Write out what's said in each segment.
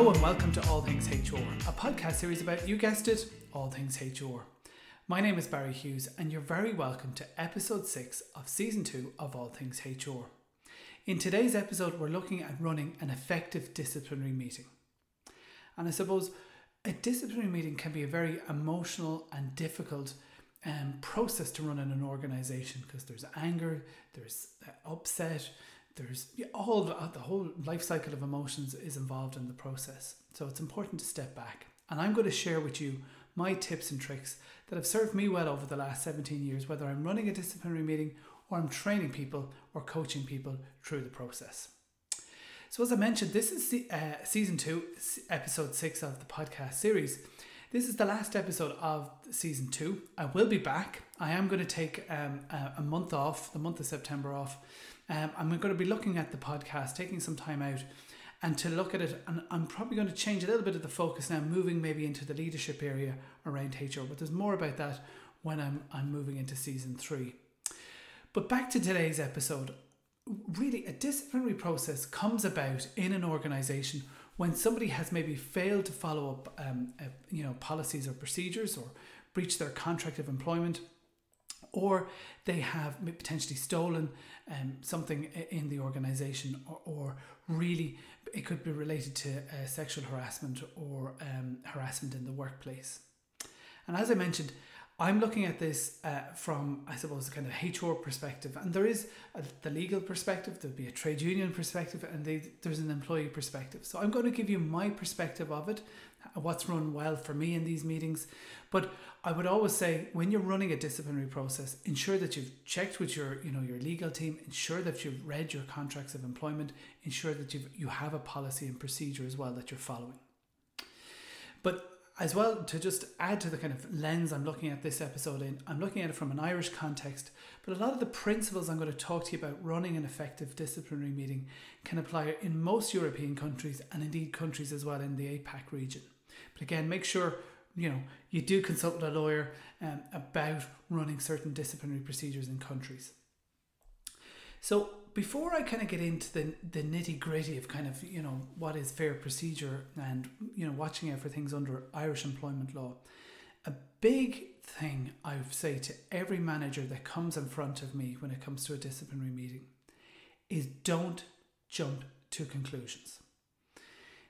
Hello and welcome to All Things HR, a podcast series about, you guessed it, all things HR. My name is Barry Hughes, and you're very welcome to episode 6 of season 2 of All Things HR. In today's episode, we're looking at running an effective disciplinary meeting. And I suppose a disciplinary meeting can be a very emotional and difficult um, process to run in an organization because there's anger, there's uh, upset, there's all the, whole life cycle of emotions is involved in the process. So it's important to step back. And I'm going to share with you my tips and tricks that have served me well over the last 17 years, whether I'm running a disciplinary meeting or I'm training people or coaching people through the process. So, as I mentioned, this is uh, season two, episode six of the podcast series. This is the last episode of season two. I will be back. I am going to take um, a, month off, the month of September off. Um, I'm going to be looking at the podcast, taking some time out and to look at it. And I'm probably going to change a little bit of the focus now, moving maybe into the leadership area around HR. But there's more about that when I'm, I'm moving into season three. But back to today's episode. Really, a disciplinary process comes about in an organization when somebody has maybe failed to follow up, um, uh, you know, policies or procedures, or breached their contract of employment, or they have potentially stolen um, something in the organization, or, or, really it could be related to uh, sexual harassment or um, harassment in the workplace. And as I mentioned, I'm looking at this uh, from, I suppose, a kind of HR perspective, and there is a, the legal perspective, there'll be a trade union perspective, and they, there's an employee perspective. So I'm going to give you my perspective of it, what's run well for me in these meetings. But I would always say, when you're running a disciplinary process, ensure that you've checked with your, you know, your legal team, ensure that you've read your contracts of employment, ensure that you you have a policy and procedure as well that you're following. But as well to just add to the kind of lens I'm looking at this episode in, I'm looking at it from an Irish context, but a lot of the principles I'm going to talk to you about running an effective disciplinary meeting can apply in most European countries and indeed countries as well in the APAC region. But again, make sure you know you do consult with a lawyer um, about running certain disciplinary procedures in countries. So before I kind of get into the the nitty gritty of kind of you know what is fair procedure and you know watching out for things under Irish employment law, a big thing I say to every manager that comes in front of me when it comes to a disciplinary meeting is don't jump to conclusions.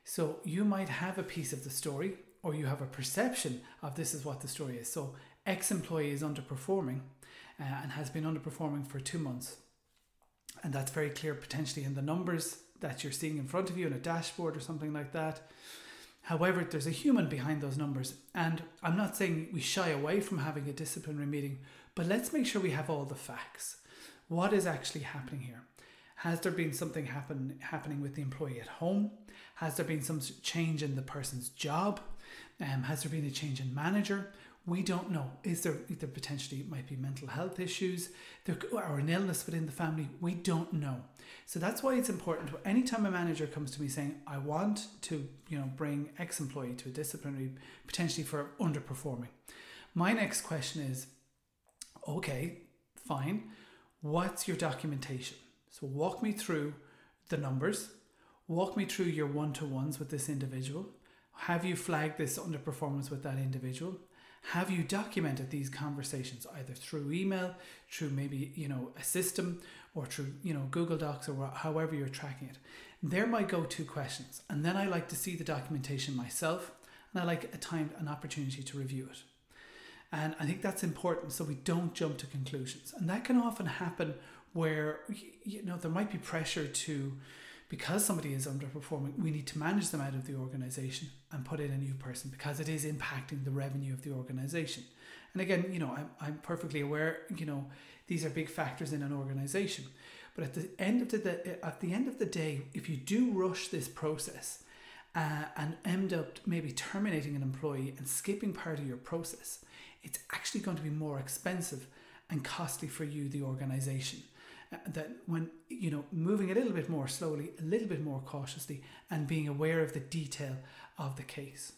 So you might have a piece of the story or you have a perception of this is what the story is. So X employee is underperforming uh, and has been underperforming for two months and that's very clear potentially in the numbers that you're seeing in front of you in a dashboard or something like that. However, there's a human behind those numbers, and I'm not saying we shy away from having a disciplinary meeting, but let's make sure we have all the facts. What is actually happening here? Has there been something happen happening with the employee at home? Has there been some change in the person's job? Um, has there been a change in manager? We don't know. Is there, there potentially might be mental health issues there, or an illness within the family? We don't know. So that's why it's important. Anytime a manager comes to me saying, I want to, you know, bring X employee to a disciplinary, potentially for underperforming. My next question is, okay, fine. What's your documentation? So walk me through the numbers, walk me through your one to ones with this individual. Have you flagged this underperformance with that individual? Have you documented these conversations either through email through maybe you know a system or through you know google docs or however you're tracking it? They're my go-to questions and then i like to see the documentation myself and i like a time an opportunity to review it. And i think that's important so we don't jump to conclusions. And that can often happen where you know there might be pressure to because somebody is underperforming, we need to manage them out of the organization and put in a new person because it is impacting the revenue of the organization. And again, you know, I'm, I'm perfectly aware, you know, these are big factors in an organization. But at the end of the at the end of the day, if you do rush this process uh, and end up maybe terminating an employee and skipping part of your process, it's actually going to be more expensive and costly for you, the organization that when you know moving a little bit more slowly a little bit more cautiously and being aware of the detail of the case.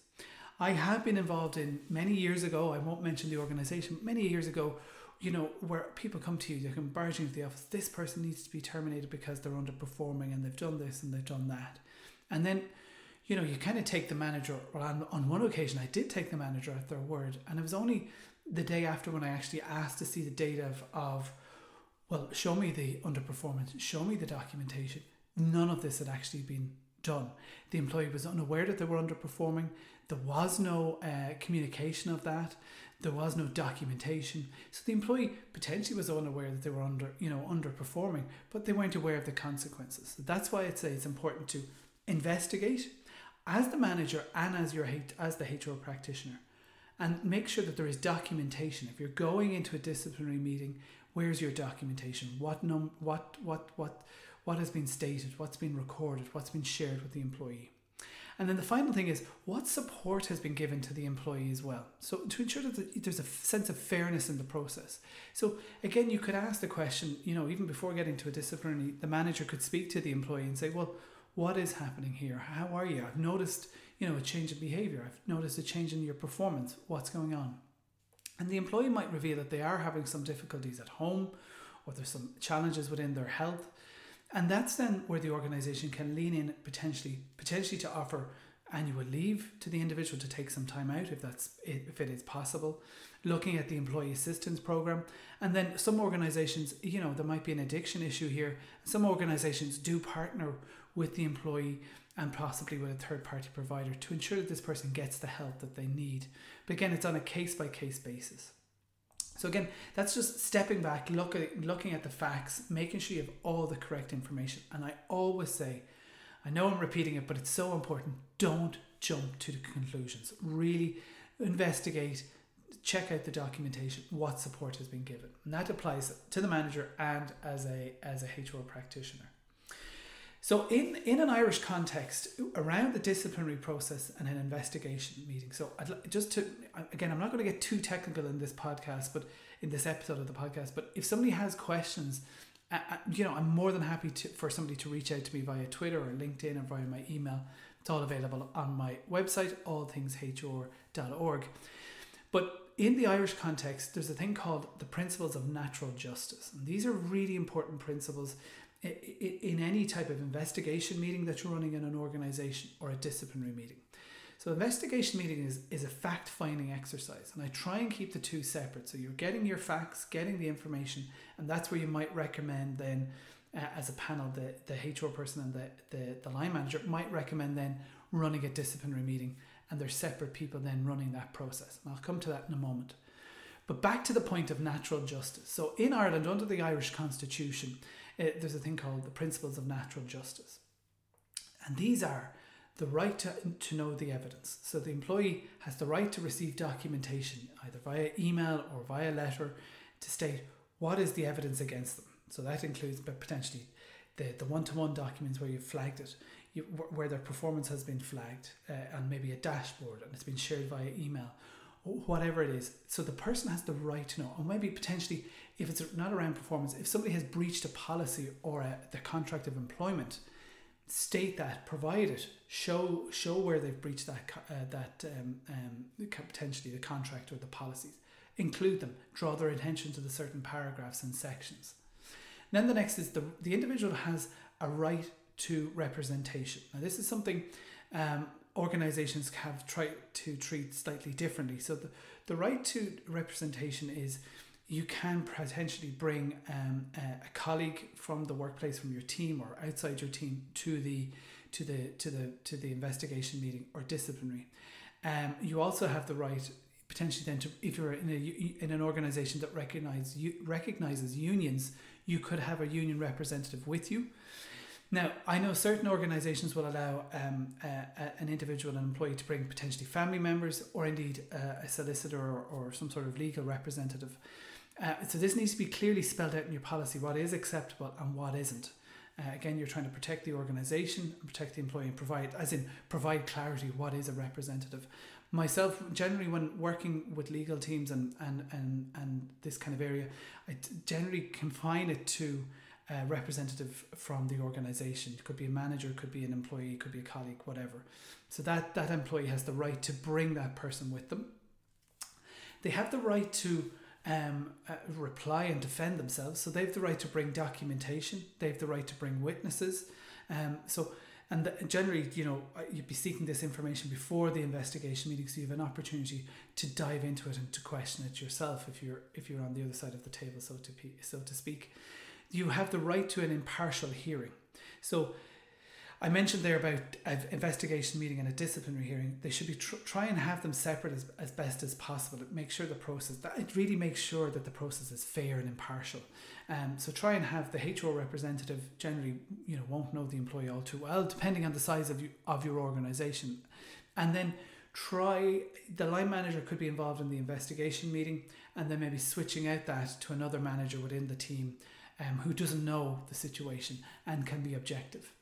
I have been involved in many years ago i won't mention the organization many years ago you know where people come to you they come barging into the office this person needs to be terminated because they're underperforming and they've done this and they've done that. And then you know, you kind of take the manager, well, on, on one occasion, I did take the manager at their word, and it was only the day after when I actually asked to see the data of, of well, show me the underperformance, show me the documentation. None of this had actually been done. The employee was unaware that they were underperforming. There was no uh, communication of that. There was no documentation. So the employee potentially was unaware that they were under, you know, underperforming, but they weren't aware of the consequences. So that's why I'd say it's important to investigate as the manager and as your as the HR practitioner and make sure that there is documentation. If you're going into a disciplinary meeting, where's your documentation? What num what what what what has been stated, what's been recorded, what's been shared with the employee. And then the final thing is what support has been given to the employee as well. So to ensure that there's a sense of fairness in the process. So again, you could ask the question, you know, even before getting to a disciplinary, the manager could speak to the employee and say, well, what is happening here? How are you? I've noticed, you know, a change in behavior. I've noticed a change in your performance. What's going on? And the employee might reveal that they are having some difficulties at home or there's some challenges within their health. And that's then where the organization can lean in potentially potentially to offer annual leave to the individual to take some time out if that's if it is possible. Looking at the employee assistance program. And then some organizations you know there might be an addiction issue here. Some organizations do partner with the employee and possibly with a third party provider to ensure that this person gets the help that they need. But again, it's on a case by case basis. So again, that's just stepping back, look at, looking at the facts, making sure you have all the correct information. And I always say, I know I'm repeating it, but it's so important. Don't jump to the conclusions. Really investigate, check out the documentation, what support has been given. And that applies to the manager and as a as a HR practitioner. So, in, in an Irish context, around the disciplinary process and an investigation meeting. So, I'd, just to, again, I'm not going to get too technical in this podcast, but in this episode of the podcast, but if somebody has questions, you know, I'm more than happy to, for somebody to reach out to me via Twitter or LinkedIn or via my email. It's all available on my website, allthingshr.org. But in the Irish context, there's a thing called the principles of natural justice. And these are really important principles in any type of investigation meeting that you're running in an organization or a disciplinary meeting. So investigation meeting is, is a fact finding exercise and I try and keep the two separate. So you're getting your facts, getting the information, and that's where you might recommend then uh, as a panel, the, the HR person and the, the, the line manager might recommend then running a disciplinary meeting and there's separate people then running that process. And I'll come to that in a moment. But back to the point of natural justice. So in Ireland, under the Irish Constitution, it, there's a thing called the principles of natural justice. And these are the right to, to know the evidence. So the employee has the right to receive documentation, either via email or via letter, to state what is the evidence against them. So that includes potentially the, the one-to-one documents where you've flagged it, you, where their performance has been flagged, uh, and maybe a dashboard and it's been shared via email, whatever it is. So the person has the right to know, or maybe potentially if it's not around performance, if somebody has breached a policy or a, the contract of employment, state that, provide it, show show where they've breached that uh, that um, um, potentially the contract or the policies, include them, draw their attention to the certain paragraphs and sections. then the next is the the individual has a right to representation. Now this is something. Um, organizations have tried to treat slightly differently. So the, the right to representation is you can potentially bring um, a, a, colleague from the workplace, from your team or outside your team to the to the to the to the investigation meeting or disciplinary. Um, you also have the right potentially then to if you're in a in an organization that recognize you recognizes unions, you could have a union representative with you. Now, I know certain organisations will allow um, an individual, an employee, to bring potentially family members or indeed uh, a solicitor or, or, some sort of legal representative. Uh, so this needs to be clearly spelled out in your policy what is acceptable and what isn't. Uh, again, you're trying to protect the organisation and protect the employee and provide, as in provide clarity what is a representative. Myself, generally, when working with legal teams and and and, and this kind of area, I generally confine it to a representative from the organisation. It could be a manager, could be an employee, could be a colleague, whatever. So that that employee has the right to bring that person with them. They have the right to um, uh, reply and defend themselves. So they have the right to bring documentation. They have the right to bring witnesses. Um, so And the, generally, you know, you'd be seeking this information before the investigation meeting, so you have an opportunity to dive into it and to question it yourself if you're if you're on the other side of the table, so to so to speak. You have the right to an impartial hearing. So I mentioned there about an investigation meeting and a disciplinary hearing. They should be tr- try and have them separate as, as best as possible. It makes sure the process that it really makes sure that the process is fair and impartial. Um, so try and have the HR representative generally you know won't know the employee all too well, depending on the size of you of your organisation, and then try the line manager could be involved in the investigation meeting and then maybe switching out that to another manager within the team um, who doesn't know the situation and can be objective.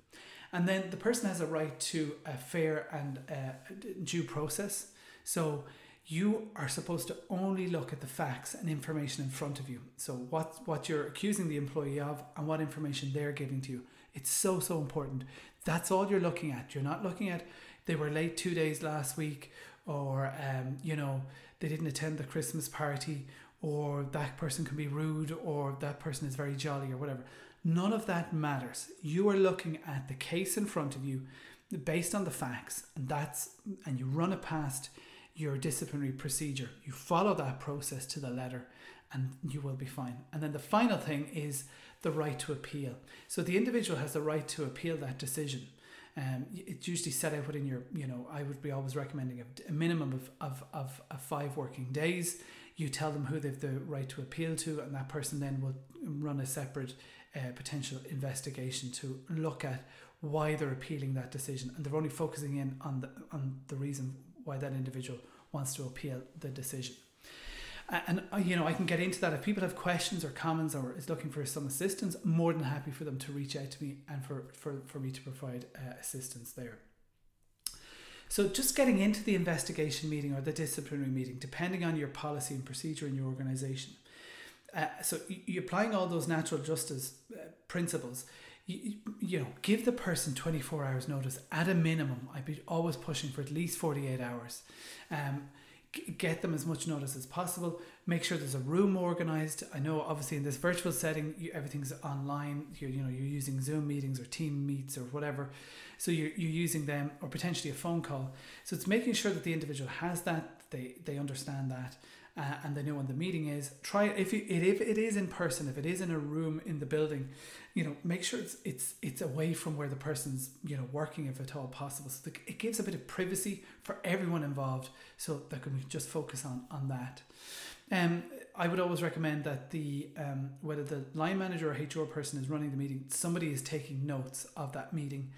And then the person has a right to a fair and uh, due process. So you are supposed to only look at the facts and information in front of you. So what what you're accusing the employee of and what information they're giving to you. It's so so important. That's all you're looking at. You're not looking at they were late two days last week, or um, you know they didn't attend the Christmas party, or that person can be rude, or that person is very jolly, or whatever. None of that matters. You are looking at the case in front of you based on the facts, and that's and you run it past your disciplinary procedure. You follow that process to the letter, and you will be fine. And then the final thing is the right to appeal. So the individual has the right to appeal that decision. Um, it's usually set out within your, you know, I would be always recommending a, a minimum of, of, of, of five working days. You tell them who they've the right to appeal to, and that person then will run a separate uh, potential investigation to look at why they're appealing that decision, and they're only focusing in on the on the reason why that individual wants to appeal the decision. And uh, you know, I can get into that if people have questions or comments or is looking for some assistance. More than happy for them to reach out to me and for for, for me to provide uh, assistance there. So, just getting into the investigation meeting or the disciplinary meeting, depending on your policy and procedure in your organisation, uh, so you're applying all those natural justice uh, principles. You, you know, give the person 24 hours notice at a minimum. I'd be always pushing for at least 48 hours. Um, get them as much notice as possible. Make sure there's a room organized. I know, obviously, in this virtual setting, you, everything's online. You're, you know, you're using Zoom meetings or Team Meets or whatever. So you're, you're using them or potentially a phone call. So it's making sure that the individual has that, they, they understand that, uh, and they know when the meeting is. Try if you, if it is in person, if it is in a room in the building, you know, make sure it's it's it's away from where the person's you know working if at all possible. So it gives a bit of privacy for everyone involved, so that can we just focus on on that. Um, I would always recommend that the um, whether the line manager or HR person is running the meeting, somebody is taking notes of that meeting,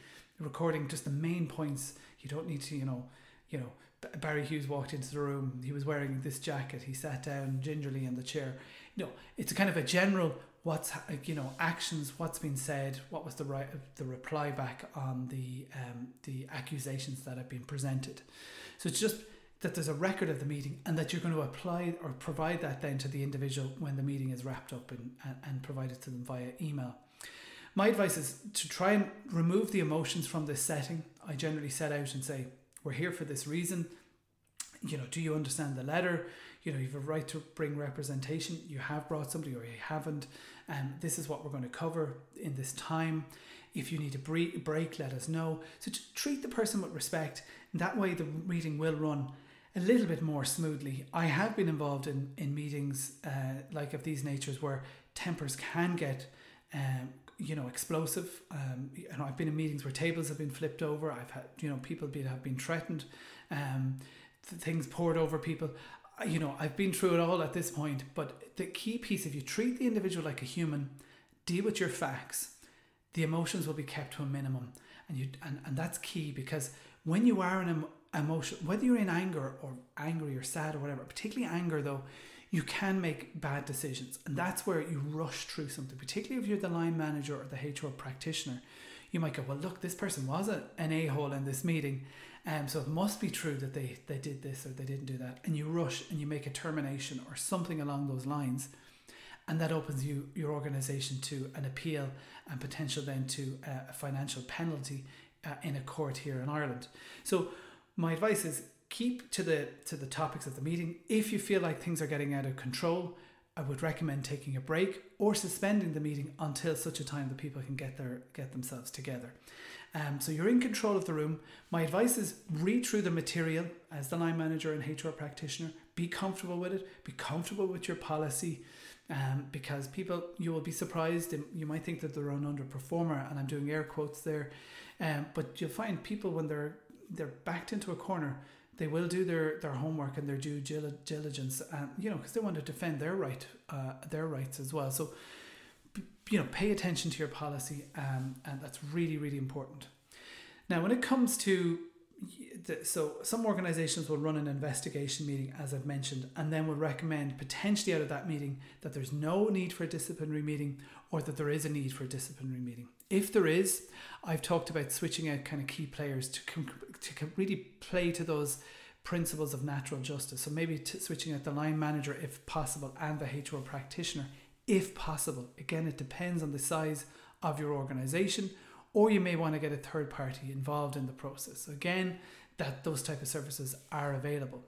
recording just the main points. You don't need to, you know, you know, Barry Hughes walked into the room. He was wearing this jacket. He sat down gingerly in the chair. You know, it's kind of a general what's you know actions, what's been said, what was the right the reply back on the um, the accusations that have been presented. So it's just that there's a record of the meeting and that you're going to apply or provide that then to the individual when the meeting is wrapped up and, and, and provide it to them via email. My advice is to try and remove the emotions from this setting. I generally set out and say, we're here for this reason. You know, do you understand the letter? You know, you have a right to bring representation. You have brought somebody or you haven't. And um, this is what we're going to cover in this time. If you need a break, let us know. So to treat the person with respect. That way, the meeting will run a little bit more smoothly. I have been involved in, in meetings uh, like of these natures where tempers can get um, you know explosive. Um, you know, I've been in meetings where tables have been flipped over. I've had you know people be, have been threatened, um, things poured over people. You know, I've been through it all at this point. But the key piece, if you treat the individual like a human, deal with your facts, the emotions will be kept to a minimum, and you and, and that's key because when you are in emotion, whether you're in anger or angry or sad or whatever, particularly anger though, you can make bad decisions. And that's where you rush through something, particularly if you're the line manager or the HR practitioner. You might go, well, look, this person was a, an a hole in this meeting. Um, so it must be true that they, they did this or they didn't do that. And you rush and you make a termination or something along those lines. And that opens you your organization to an appeal and potential then to a financial penalty uh, in a court here in Ireland. So my advice is keep to the to the topics of the meeting. If you feel like things are getting out of control, I would recommend taking a break or suspending the meeting until such a time that people can get their get themselves together. Um, so you're in control of the room. My advice is read through the material as the line manager and HR practitioner. Be comfortable with it. Be comfortable with your policy. Um, because people, you will be surprised. and You might think that they're an underperformer, and I'm doing air quotes there. Um, but you'll find people when they're they're backed into a corner, they will do their, their homework and their due diligence, and you know, because they want to defend their right, uh, their rights as well. So you know, pay attention to your policy, um, and that's really, really important. Now, when it comes to so some organizations will run an investigation meeting as i've mentioned and then will recommend potentially out of that meeting that there's no need for a disciplinary meeting or that there is a need for a disciplinary meeting if there is i've talked about switching out kind of key players to, to really play to those principles of natural justice so maybe switching out the line manager if possible and the hr practitioner if possible. Again, it depends on the size of your organization, or you may want to get a third party involved in the process. Again, that those type of services are available.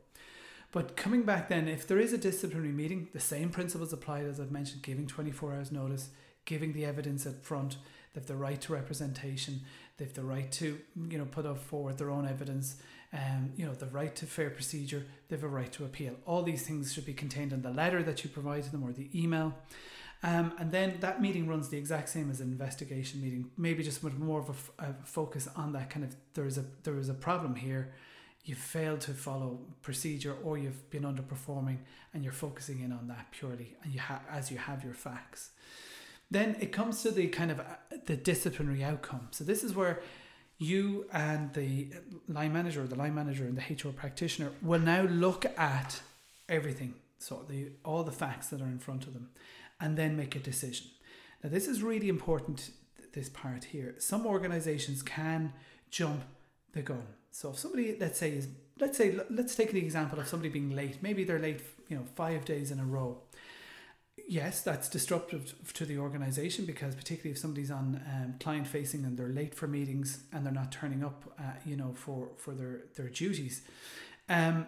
But coming back then, if there is a disciplinary meeting, the same principles apply as I've mentioned, giving 24 hours notice, giving the evidence up front, they have the right to representation, they have the right to, you know, put up forward their own evidence, um, you know, the right to fair procedure, they have a right to appeal. All these things should be contained in the letter that you provide to them or the email. Um, and then that meeting runs the exact same as an investigation meeting, maybe just with more of a, f- a focus on that kind of there is a there is a problem here, you've failed to follow procedure or you've been underperforming, and you're focusing in on that purely, and you have as you have your facts. Then it comes to the kind of the disciplinary outcome. So this is where you and the line manager or the line manager and the HR practitioner will now look at everything, so the all the facts that are in front of them, and then make a decision. Now this is really important. This part here, some organizations can jump the gun. So if somebody, let's say, is let's say let's take the example of somebody being late. Maybe they're late, you know, five days in a row yes, that's disruptive to the organization because particularly if somebody's on um, client facing and they're late for meetings and they're not turning up, uh, you know, for for their their duties. Um,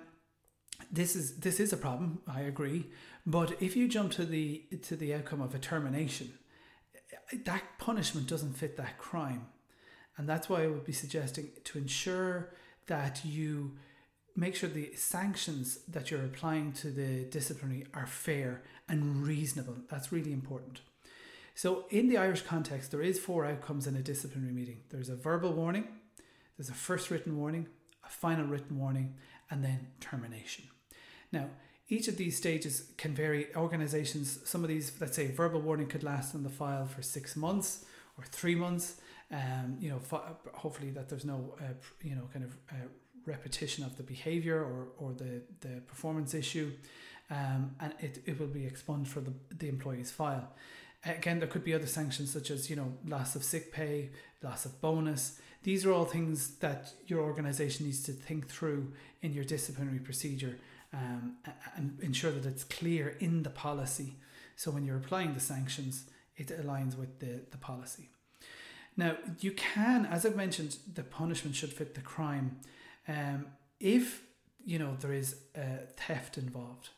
this is this is a problem. I agree, but if you jump to the to the outcome of a termination, that punishment doesn't fit that crime, and that's why I would be suggesting to ensure that you make sure the sanctions that you're applying to the disciplinary are fair and reasonable. That's really important. So, in the Irish context, there is four outcomes in a disciplinary meeting. There's a verbal warning, there's a first written warning, a final written warning, and then termination. Now, each of these stages can vary. Organizations, some of these, let's say, verbal warning could last in the file for six months or three months. Um, you know, hopefully that there's no, uh, you know, kind of uh, repetition of the behavior or, or the, the performance issue, um, and it, it will be expunged for the, the employee's file. Again, there could be other sanctions such as you know loss of sick pay, loss of bonus. These are all things that your organisation needs to think through in your disciplinary procedure um, and ensure that it's clear in the policy. So when you're applying the sanctions, it aligns with the, the policy. Now, you can, as I've mentioned, the punishment should fit the crime. Um, if you know there is uh, theft involved,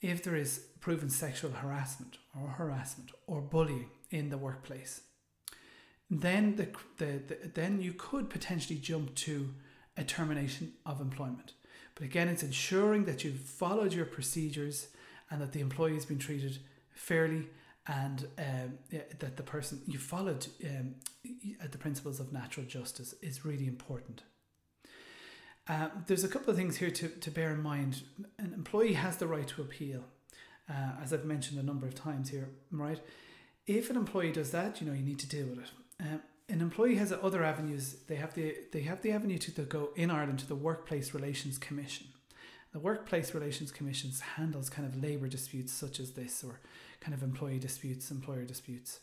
if there is proven sexual harassment or harassment or bullying in the workplace, then the, the, the then you could potentially jump to a termination of employment. But again, it's ensuring that you've followed your procedures and that the employee has been treated fairly and um, that the person you followed um, the principles of natural justice is really important. Uh, there's a couple of things here to, to bear in mind. An employee has the right to appeal, uh, as I've mentioned a number of times here, right? If an employee does that, you know, you need to deal with it. Uh, an employee has other avenues. They have the they have the avenue to, to go in Ireland to the Workplace Relations Commission. The Workplace Relations Commission handles kind of labour disputes such as this, or kind of employee disputes, employer disputes.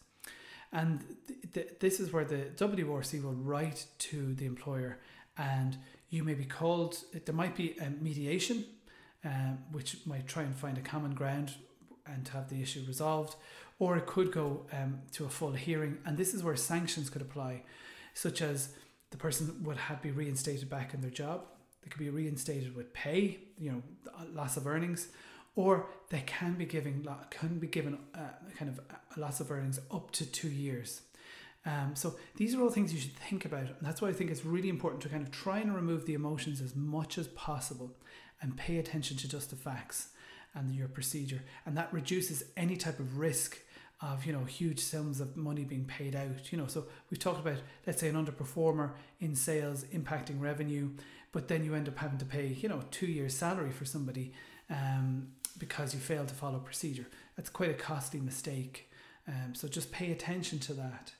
And th- th- this is where the WRC will write to the employer and you may be called, there might be a mediation, um, which might try and find a common ground and have the issue resolved, or it could go um, to a full hearing. And this is where sanctions could apply, such as the person would have be reinstated back in their job. They could be reinstated with pay, you know, loss of earnings, or they can be given can be given uh, kind of a loss of earnings up to two years. Um, so these are all things you should think about. And that's why I think it's really important to kind of try and remove the emotions as much as possible and pay attention to just the facts and your procedure. And that reduces any type of risk of you know huge sums of money being paid out you know so we've talked about let's say an underperformer in sales impacting revenue but then you end up having to pay you know two years salary for somebody um, because you failed to follow procedure that's quite a costly mistake um, so just pay attention to that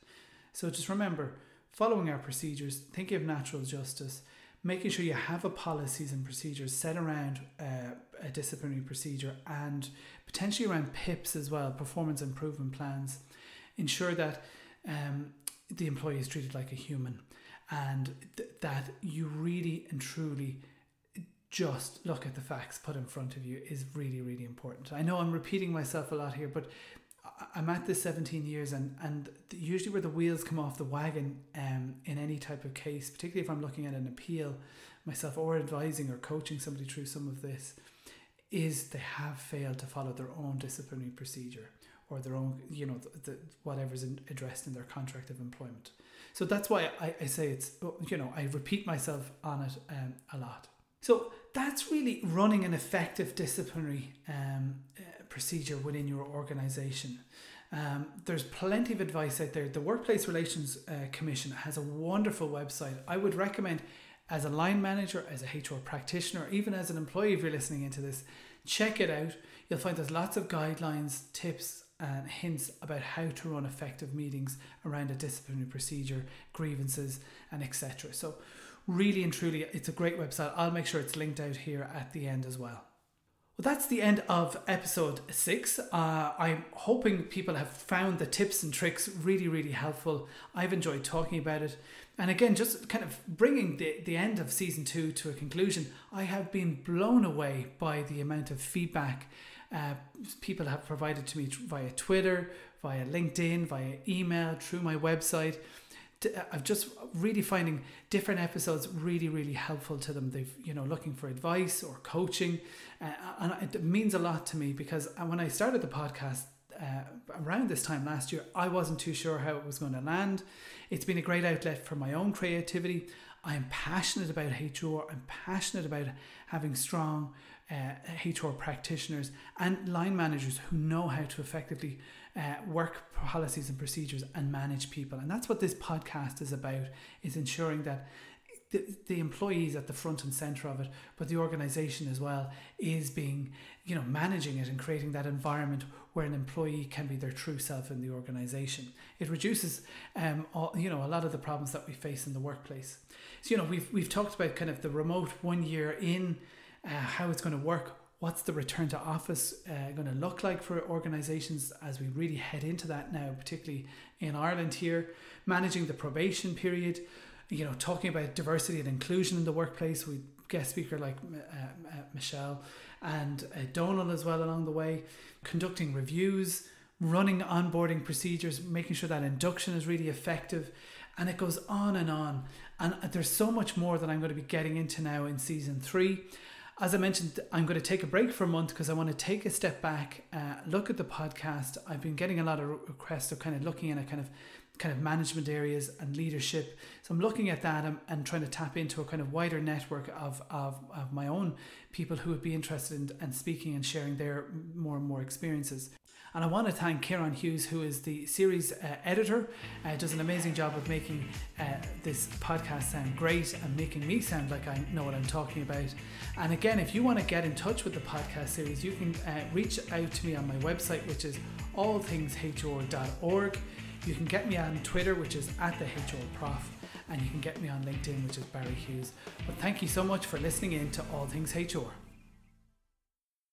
so just remember following our procedures thinking of natural justice making sure you have a policies and procedures set around uh, a disciplinary procedure and potentially around PIPs as well, performance improvement plans. Ensure that um, the employee is treated like a human and th- that you really and truly just look at the facts put in front of you is really, really important. I know I'm repeating myself a lot here, but I'm at this 17 years, and, and usually where the wheels come off the wagon um, in any type of case, particularly if I'm looking at an appeal myself or advising or coaching somebody through some of this, is they have failed to follow their own disciplinary procedure or their own, you know, the, the, whatever's in, addressed in their contract of employment. So that's why I, I say it's, you know, I repeat myself on it um, a lot. So that's really running an effective disciplinary um, procedure within your organization. Um, there's plenty of advice out there. The Workplace Relations uh, Commission has a wonderful website. I would recommend as a line manager, as a HR practitioner, even as an employee, if you're listening into this, check it out. You'll find there's lots of guidelines, tips, and hints about how to run effective meetings around a disciplinary procedure, grievances, and etc. So, really and truly, it's a great website. I'll make sure it's linked out here at the end as well. Well, that's the end of episode six. Uh, I'm hoping people have found the tips and tricks really, really helpful. I've enjoyed talking about it. And again, just kind of bringing the, the end of season two to a conclusion, I have been blown away by the amount of feedback uh, people have provided to me via Twitter, via LinkedIn, via email, through my website. I'm just really finding different episodes really, really helpful to them. They've, you know, looking for advice or coaching. Uh, and it means a lot to me because uh, when I started the podcast uh, around this time last year, I wasn't too sure how it was going to land. It's been a great outlet for my own creativity. I am passionate about HR. I'm passionate about having strong uh, HR practitioners and line managers who know how to effectively uh, work policies and procedures and manage people. And that's what this podcast is about: is ensuring that the, the employees at the front and center of it, but the organization as well is being, you know, managing it and creating that environment where an employee can be their true self in the organization. It reduces, um, all, you know, a lot of the problems that we face in the workplace. So, you know, we've we've talked about kind of the remote one year in, uh, how it's going to work. What's the return to office uh, going to look like for organizations as we really head into that now, particularly in Ireland here, managing the probation period you know, talking about diversity and inclusion in the workplace. We guest speaker like uh, uh, Michelle and uh, Donald as well along the way, conducting reviews, running onboarding procedures, making sure that induction is really effective, and it goes on and on. And there's so much more that I'm going to be getting into now in season three. As I mentioned, I'm going to take a break for a month because I want to take a step back, uh, look at the podcast. I've been getting a lot of requests of kind of looking at a kind of kind of management areas and leadership. So I'm looking at that and, and trying to tap into a kind of wider network of, of, of my own people who would be interested in and speaking and sharing their more and more experiences. And I want to thank Kieran Hughes, who is the series uh, editor, uh, does an amazing job of making uh, this podcast sound great and making me sound like I know what I'm talking about. And again, if you want to get in touch with the podcast series, you can uh, reach out to me on my website, which is allthingshr.org. You can get me on Twitter, which is at the HR Prof, and you can get me on LinkedIn, which is Barry Hughes. But thank you so much for listening in to All Things HR.